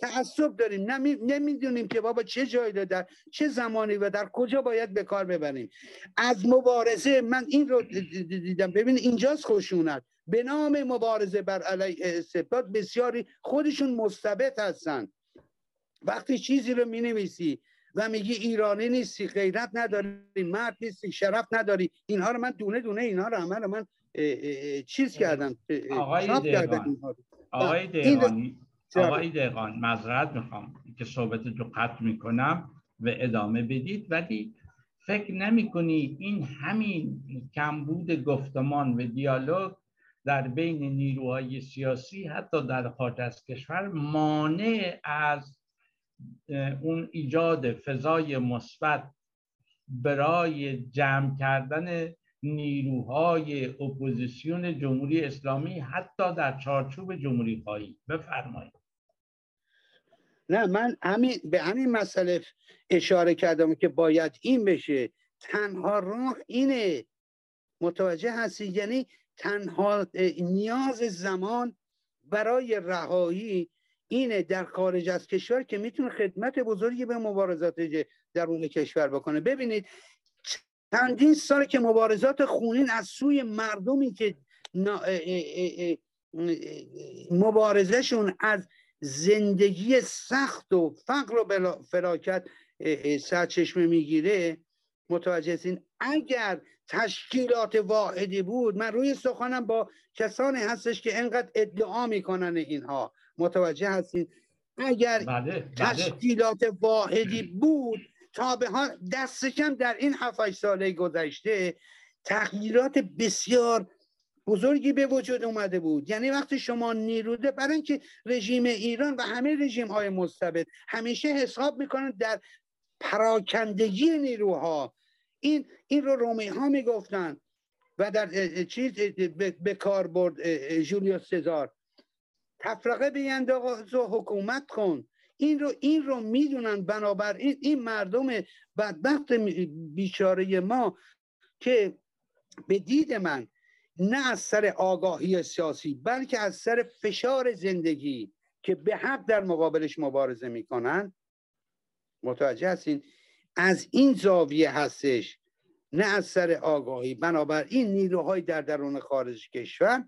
Speaker 2: تعصب داریم. نمی... نمی‌دونیم که بابا چه جایی رو در چه زمانی و در کجا باید به کار ببریم. از مبارزه من این رو دیدم. ببین اینجاست خشونت. به نام مبارزه بر علیه استبداد بسیاری خودشون مستبد هستن. وقتی چیزی رو می نویسی و میگی ایرانی نیستی غیرت نداری مرد نیستی شرف نداری اینها رو من دونه دونه اینها رو عمل من چیز کردم
Speaker 1: آقای دهقان. آقای دهقان آقای دهقان مذرت می‌خوام که صحبت رو قطع می‌کنم و ادامه بدید. ولی فکر نمی کنی این همین کمبود گفتمان و دیالوگ در بین نیروهای سیاسی حتی در خارج از کشور مانع از اون ایجاد فضای مثبت برای جمع کردن نیروهای اپوزیسیون جمهوری اسلامی حتی در چارچوب جمهوری خواهی بفرمایید.
Speaker 2: نه من همین به همین مسئله اشاره کردم که باید این بشه. تنها راه اینه. متوجه هستی؟ یعنی تنها نیاز زمان برای رهایی اینه در خارج از کشور که می‌تونه خدمت بزرگی به مبارزات درون کشور بکنه. ببینید چندین سال که مبارزات خونین از سوی مردمی که مبارزشون از زندگی سخت و فقر و فلاکت سرچشمه می‌گیره. متوجه هستین؟ اگر تشکیلات واحدی بود من روی سخنم با کسانی هستش که انقدر ادعا می‌کنن اینها. متوجه هستین؟ اگر بله، بله. تشکیلات واحدی بود تا به حال دست کم در این 7 ساله گذشته تغییرات بسیار بزرگی به وجود اومده بود. یعنی وقتی شما نیروده برای اینکه رژیم ایران و همه رژیم های مستبد همیشه حساب می‌کنن در پراکندگی نیروها. این این رو رومی ها می‌گفتن و در چیز به کار برد جولیوس سزار. تفرقه بینداز و حکومت کن. این رو این رو می‌دونن بنابراین این مردم بدبخت بیچاره ما که به دید من نه از سر آگاهی سیاسی بلکه از سر فشار زندگی که به حق در مقابلش مبارزه می‌کنن. متوجه هستین؟ از این زاویه هستش نه از سر آگاهی. بنابراین نیروهای در درون خارج کشور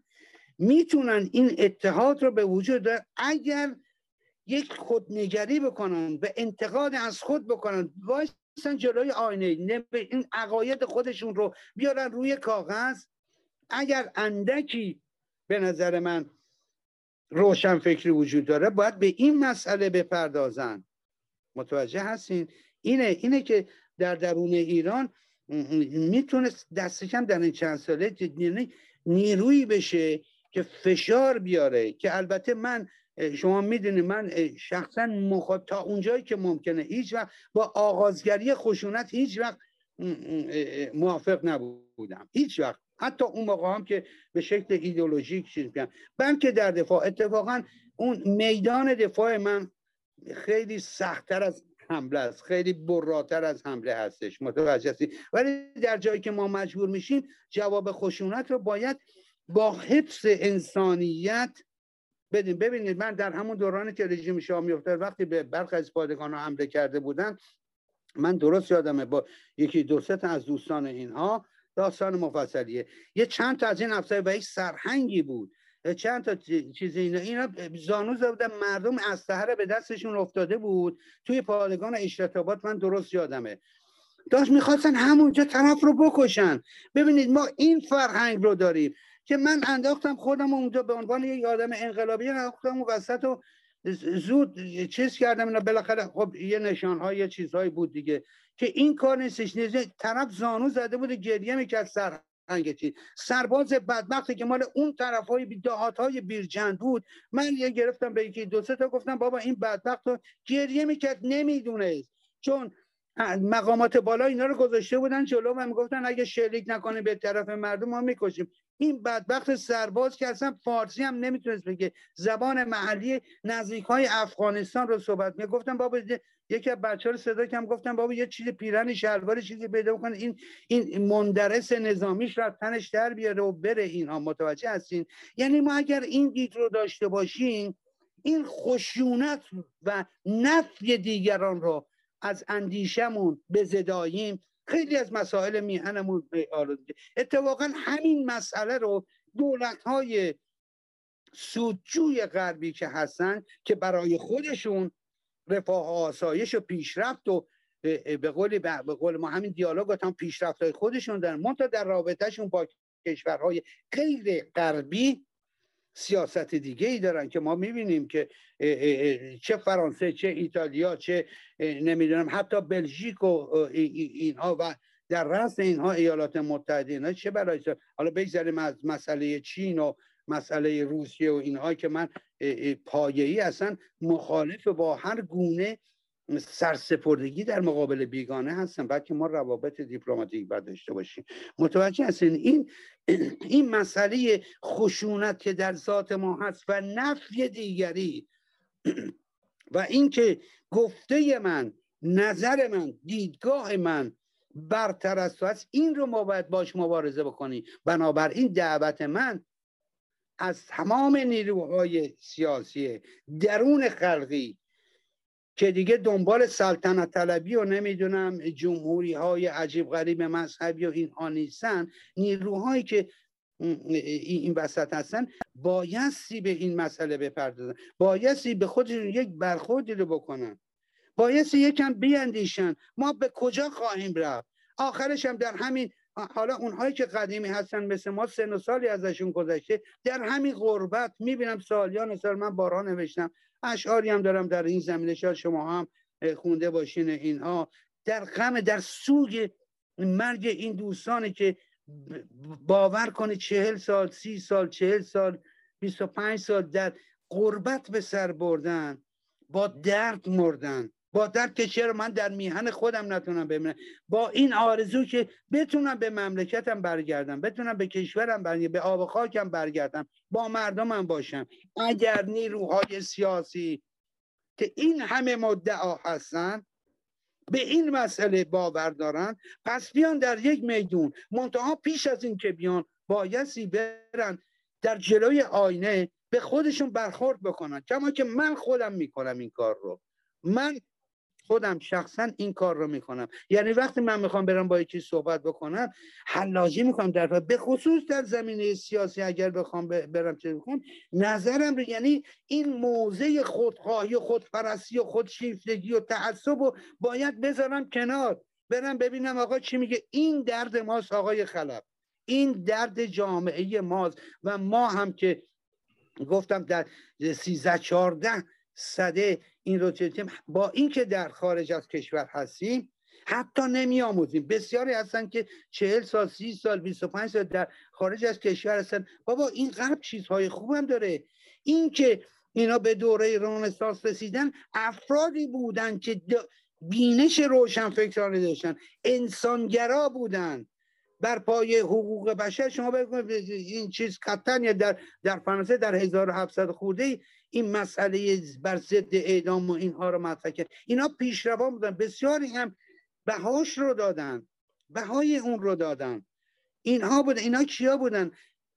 Speaker 2: می‌تونن این اتحاد رو به وجود اگر یک خودنگری بکنن و انتقاد از خود بکنن وایسن جلوی آینه این عقاید خودشون رو بیارن روی کاغذ. اگر اندکی به نظر من روشن فکری وجود داره باید به این مسئله بپردازن. متوجه هستین؟ اینه اینه که در درون ایران می‌تونست دست کم در این چند ساله یعنی نیرویی بشه که فشار بیاره که البته من شما می‌دونید من شخصا مخاط تا اونجایی که ممکنه هیچ وقت با آغازگری خشونت هیچ وقت موافق نبودم. هیچ وقت. حتی اون موقع هم که به شکل ایدئولوژیک چیز می‌کنم بلکه در دفاع اتفاقا اون میدان دفاع من خیلی سختتر از حمله است خیلی براتر از حمله هستش متوجه هستی؟ ولی در جایی که ما مجبور میشیم جواب خشونت رو باید با حفظ انسانیت بدیم. ببینید من در همون دورانی که رژیم شاه میفته وقتی به برخی از پادگان حمله کرده بودن من درست یادمه با یکی دو سه از دوستان اینها داستان مفصلیه. یه چند تا از این افسر و یک سرهنگی بود. چند تا چیز اینا اینا زانو زده مردم اسلحه به دستشون افتاده بود. توی پادگان اشرت من درست یادمه. داشت می‌خواستن همونجا طرف رو بکشن. ببینید ما این فرهنگ رو داریم که من انداختم خودم اونجا به عنوان یک آدم انقلابی انداختم و وسط و زود چیز کردم اینا بالاخره خب یه نشان های یه چیزهایی بود دیگه که این کار نیستش نیزه طرف زانو زده بود گریه می‌کرد سر چی. سرباز بدبختی که مال اون طرف های دهات های بیرجند بود. من یه گرفتم به یکی دو سه تا گفتم بابا این بدبخت رو گریه می‌کرد نمی‌دونه چون مقامات بالا اینا رو گذاشته بودن جلو و می‌گفتن اگه شلیک نکنه به طرف مردم ما می‌کشیم. این بدبخت سرباز که اصلا فارسی هم نمی‌تونست بگه. زبان محلی نزدیک های افغانستان رو صحبت می گفتم بابا یکی از بچه رو صدا کم گفتم بابا یه چیز پیرن شلوار چیزی پیدا بکنه این این مندرس نظامیش رو تنش در بیاره و بره اینها. متوجه هستین؟ یعنی ما اگر این دید رو داشته باشیم این خشونت و نفی دیگران رو از اندیشمون به زداییم خیلی از مسائل میهنمون آلوده اتفاقا همین مسئله رو دولت های سودجوی غربی که هستن که برای خودشون رفاه و آسایش و پیشرفت و به قول به قول ما همین دیالوگ هم پیشرفت های خودشون دارن. منتها در رابطهشون با کشورهای غیر غربی سیاست دیگه ای دارن که ما می‌بینیم که چه فرانسه چه ایتالیا چه نمی‌دونم حتی بلژیک و اینها و در رأس اینها ایالات متحده اینا چه برای حالا بگذاریم از مسئله چین و مسئله روسیه و اینها که من پایه‌ای اصلا مخالف با هر گونه سرسپردگی در مقابل بیگانه هستن بلکه ما روابط دیپلماتیک باید داشته باشیم. متوجه هستین؟ این این مسئله خشونت که در ذات ما هست و نفی دیگری. و اینکه گفته من نظر من دیدگاه من برتر از تو هست این رو ما باید باش مبارزه بکنیم. بنابراین دعوت من از تمام نیروهای سیاسی درون خلقی که دیگه دنبال سلطنت طلبی و نمی‌دونم جمهوری های عجیب غریب مذهبی و اینها نیستن. نیروهایی که این وسط هستن بایستی به این مسئله بپردازن. بایستی به خودشون یک برخوردی رو بکنن. بایستی یکم بیاندیشن. ما به کجا خواهیم رفت؟ آخرش هم در همین حالا اونهایی که قدیمی هستن مثل ما سن و سالی ازشون گذشته در همین غربت می‌بینم سالیان سال من بارها نوشتم. اشعاری هم دارم در این زمینه شاید شما هم خونده باشین اینها. در غم در سوگ مرگ این دوستانی که باور کنید چهل سال سی سال چهل سال بیست و پنج سال در قربت به سر بردن با درد مردن. با درد که چرا من در میهن خودم نتونم بمونم با این آرزو که بتونم به مملکتم برگردم بتونم به کشورم برگردم به آب خاکم برگردم با مردمم باشم. اگر نیروهای سیاسی که این همه مدعا هستن به این مسئله باور دارن پس بیان در یک میدون. منتها پیش از این که بیان بایستی برن در جلوی آینه به خودشون برخورد بکنن. کما که من خودم می‌کنم این کار رو. من خودم شخصا این کار رو می‌کنم. یعنی وقتی من می‌خوام برم با یکی صحبت بکنم حلاجی می‌کنم در به خصوص در زمینه سیاسی اگر بخوام برم چه بکنم نظرم رو یعنی این موزه خودخواهی و خودپرستی و خودشیفتگی و تعصب رو باید بذارم کنار. برم ببینم آقا چی میگه. این درد ماست آقای خلب. این درد جامعه ماست. و ما هم که گفتم در سیزده چارده صده این رو با اینکه در خارج از کشور هستیم حتی نمی آموزیم بسیاری هستن که چهل سال سی سال 25 سال در خارج از کشور هستن. بابا این غرب چیزهای خوبم داره. این که اینا به دوره رنسانس رسیدن افرادی بودن که بینش روشنفکرانه داشتن. انسانگرا بودن. بر پای حقوق بشر شما بگوید این چیز قطعا در در فرانسه در 1700 خورده این مسئله بر ضد اعدام و اینها رو مطرح کرد. اینا پیشروان بودن. بسیاری هم بهاش رو دادن. بهای اون رو دادن. اینها بودن اینا کیا بودن؟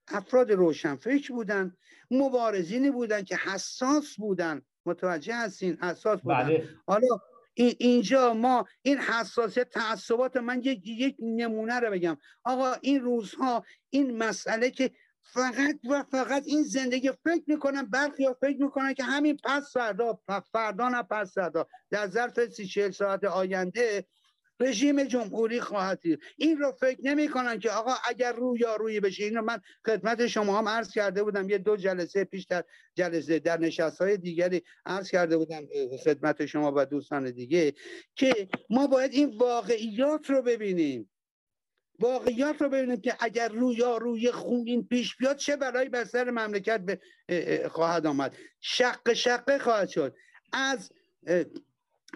Speaker 2: افراد روشنفکر بودن. مبارزینی بودن که حساس بودن. متوجه هستین؟ حساس بودن. بله. حالا اینجا ما این حساسیت تعصبات من یک یک نمونه رو بگم. آقا این روزها این مسئله که فقط و فقط این زندگی فکر می‌کنن برخی ها فکر می‌کنن که همین پس فردا فردا نه پس فردا. در ظرف سی چهل ساعت آینده رژیم جمهوری خواهد دید. این رو فکر نمی‌کنن که آقا اگر رو یا روی بشه. اینو من خدمت شما هم عرض کرده بودم. یه دو جلسه پیش در جلسه در نشست های دیگری عرض کرده بودم خدمت شما و دوستان دیگه که ما باید این واقعیات رو ببینیم. واقعیات رو ببینیم که اگر رویا روی خون پیش بیاد چه برای بر سر مملکت خواهد آمد. شق شقه خواهد شد. از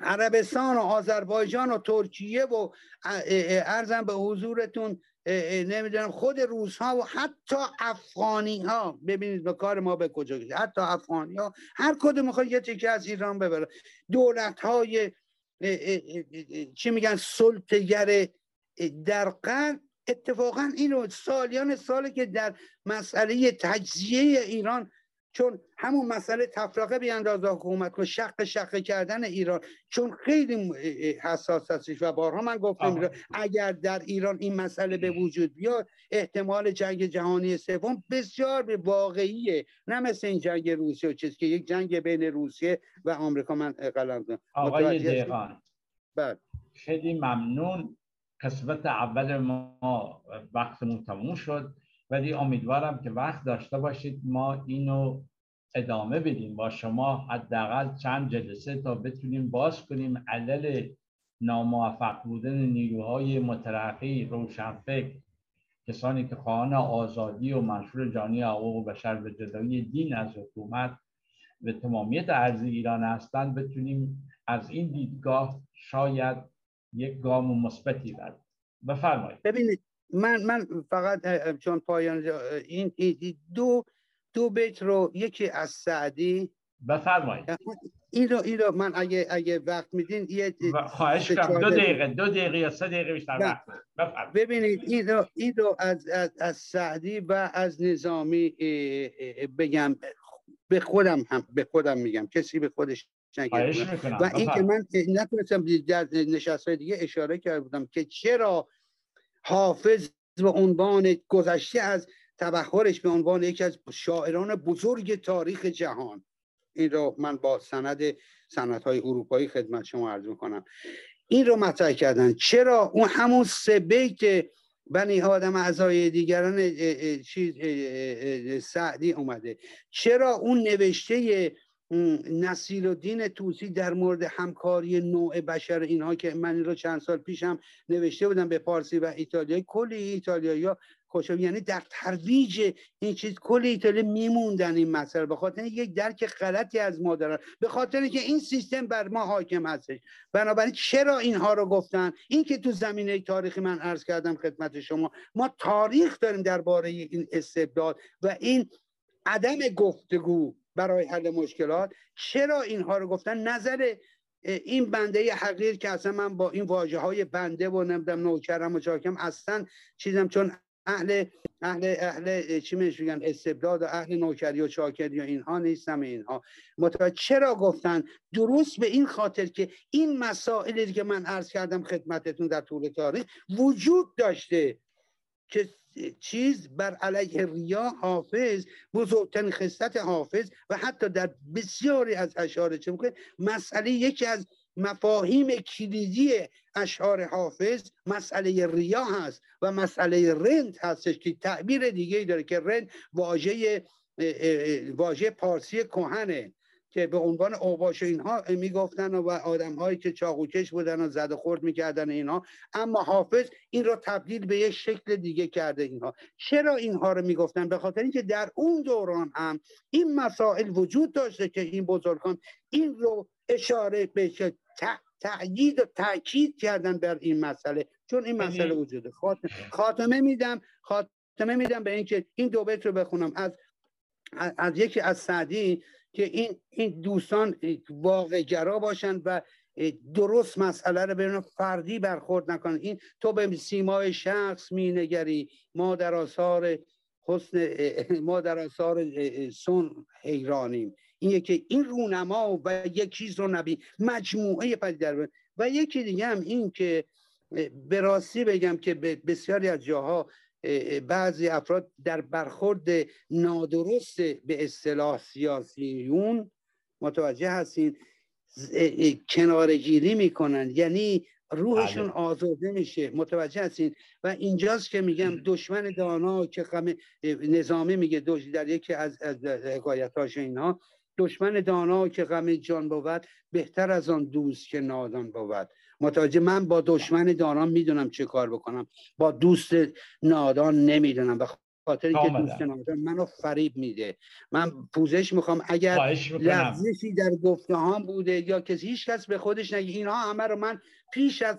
Speaker 2: عربستان و آذربایجان و ترکیه و ارزم به حضورتون نمی‌دونم خود روس ها و حتی افغانی ها ببینید به کار ما به کجا کشید. حتی افغانی ها هر کدوم می‌خواد یه تیکه از ایران ببره. دولت های چی میگن سلطگر در قرن اتفاقا اینو سالیان ساله که در مسئله تجزیه ایران چون همون مسئله تفرقه بیاندازه حکومت کن شق شق کردن ایران. چون خیلی حساس هستش و بارها من گفتم اگر در ایران این مسئله به وجود بیاد احتمال جنگ جهانی سوم بسیار به واقعیه. نه مثل این جنگ روسیه و چیز که یک جنگ بین روسیه و آمریکا من قلم
Speaker 1: کنم آقای دیغان بله. خیلی ممنون. قسمت اول ما وقتمون تموم شد. ولی امیدوارم که وقت داشته باشید. ما اینو ادامه بدیم. با شما حداقل چند جلسه تا بتونیم باز کنیم. علل ناموفق بودن نیروهای مترقی روشنفکر کسانی که خواهان آزادی و منشور جانی حقوق بشر به جدایی دین از حکومت و تمامیت ارزی ایران هستند بتونیم از این دیدگاه شاید یک گام مثبتی برداریم بفرمایید.
Speaker 2: ببینید من من فقط چون پایان این دو دو بیت رو یکی از سعدی
Speaker 1: بفرمایید.
Speaker 2: این رو این رو من اگه اگه وقت میدین یه
Speaker 1: خواهش کنم دو دقیقه دو دقیقه یا سه دقیقه بیشتر وقت
Speaker 2: ببینید این رو این رو از, از, از سعدی و از نظامی بگم. به خودم هم به خودم میگم. کسی به خودش و این که من نتونستم در نشست های دیگه اشاره کرده بودم که چرا حافظ به عنوان گذشته از تبخورش به عنوان یکی از شاعران بزرگ تاریخ جهان. این رو من با سند سنت های اروپایی خدمت شما عرض می‌کنم. این رو مطرح کردن. چرا؟ اون همون سه بیت بنی آدم اعضای دیگران چیز سعدی اومده. چرا اون نوشته نسیل و دین توسی در مورد همکاری نوع بشر اینها که من این رو چند سال پیشم نوشته بودم به پارسی و ایتالیایی کلی ایتالیایی ها خوشم یعنی در ترویج این چیز کل ایتالیا میموندن این مسئله به خاطر یک درک غلطی از ما دارن. به خاطر که این سیستم بر ما حاکم هستش. بنابراین چرا اینها رو گفتن؟ این که تو زمینه تاریخی من عرض کردم خدمت شما ما تاریخ داریم درباره این استبداد و این عدم گفتگو برای حل مشکلات. چرا اینها رو گفتن؟ نظر این بنده حقیر که اصلا من با این واجه های بنده و نمی‌دونم نوکرم و چاکم اصلا چیزم چون اهل اهل اهل چی میگن استبداد و اهل نوکری و چاکری و اینها نیستم اینها. متوجه چرا گفتن؟ درست به این خاطر که این مسائلی که من عرض کردم خدمتتون در طول تاریخ وجود داشته که چیز بر علیه ریا حافظ بزرگترین خصلت حافظ و حتی در بسیاری از اشعار چه مسئله یکی از مفاهیم کلیدی اشعار حافظ مسئله ریا هست و مسئله رند هستش که تعبیر دیگه ای داره که رند واژه واژه پارسی کهنه که به عنوان اوباش اینها می‌گفتن و آدم هایی که چاقوکش بودن و زد و خورد می‌کردن اینها. اما حافظ این را تبدیل به یک شکل دیگه کرده اینها. چرا اینها رو می‌گفتن؟ به خاطر اینکه در اون دوران هم این مسائل وجود داشته که این بزرگان این رو اشاره به تأیید و تاکید کردن بر این مسئله. چون این مسئله وجوده خاتمه میدم خاتمه میدم به اینکه این دو بیت رو بخونم. از از یکی از سعدی که این این دوستان واقع گرا باشند و درست مسئله رو ببینن فردی برخورد نکنن. این تو به سیمای شخص مینگری. ما در آثار حسن ما در آثار سن حیرانیم. این یکی این رونما و یک چیز رو نبی مجموعه پدیدار و یکی دیگه هم این که به راستی بگم که بسیاری از جاها بعضی افراد در برخورد نادرست به اصطلاح سیاسیون متوجه هستین کنارگیری می‌کنن. یعنی روحشون بله. آزاده میشه. متوجه هستین؟ و اینجاست که میگم دشمن دانا که نظامی میگه در یکی از, از حکایتاش اینها دشمن دانا که غم جان بود بهتر از آن دوست که نادان بود. متوجه من با دشمن دانا می‌دونم چه کار بکنم. با دوست نادان نمی‌دونم. به خاطر که دوست منو فریب میده. من پوزش می‌خوام. اگر لغزشی در گفته هم بوده یا کسی هیچ کس به خودش نگه اینها همه رو من پیش از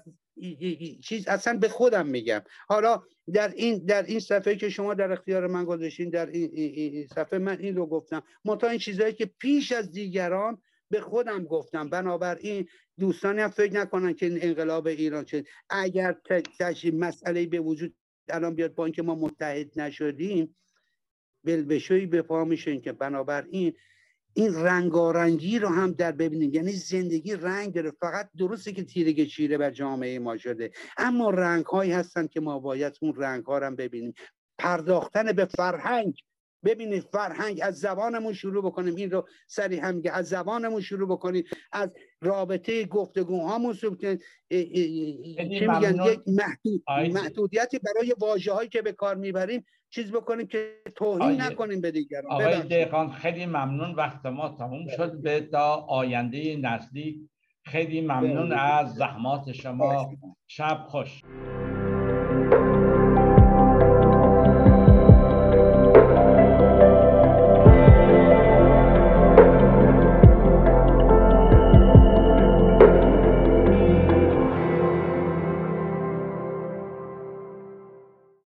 Speaker 2: چیز اصلا به خودم میگم. حالا در این در این صفحه که شما در اختیار من گذاشتین در این, صفحه من این رو گفتم. منتها این چیزهایی که پیش از دیگران به خودم گفتم. بنابراین دوستانی هم فکر نکنن که انقلاب ایران چه. اگر مسئله به وجود الان بیاد با اینکه ما متحد نشدیم بلبشوی به پا میشین که بنابراین این رنگارنگی رو هم در ببینید یعنی زندگی رنگ داره. فقط درسته که تیرگی چیره بر جامعه ما شده. اما رنگ هایی هستن که ما باید اون رنگ ها رو هم ببینیم. پرداختن به فرهنگ. ببینید فرهنگ از زبانمون شروع بکنیم. این رو سری هم میگه. از زبانمون شروع بکنیم. از رابطه گفتگوهامون چه میگن؟ یک محدود محدودیتی برای واژه هایی که به کار می‌بریم چیز بکنیم که توهین نکنیم به دیگران.
Speaker 1: آقای دقیقان خیلی ممنون. وقت ما تموم شد به تا آینده نزدیک خیلی ممنون از زحمات شما. شب خوش.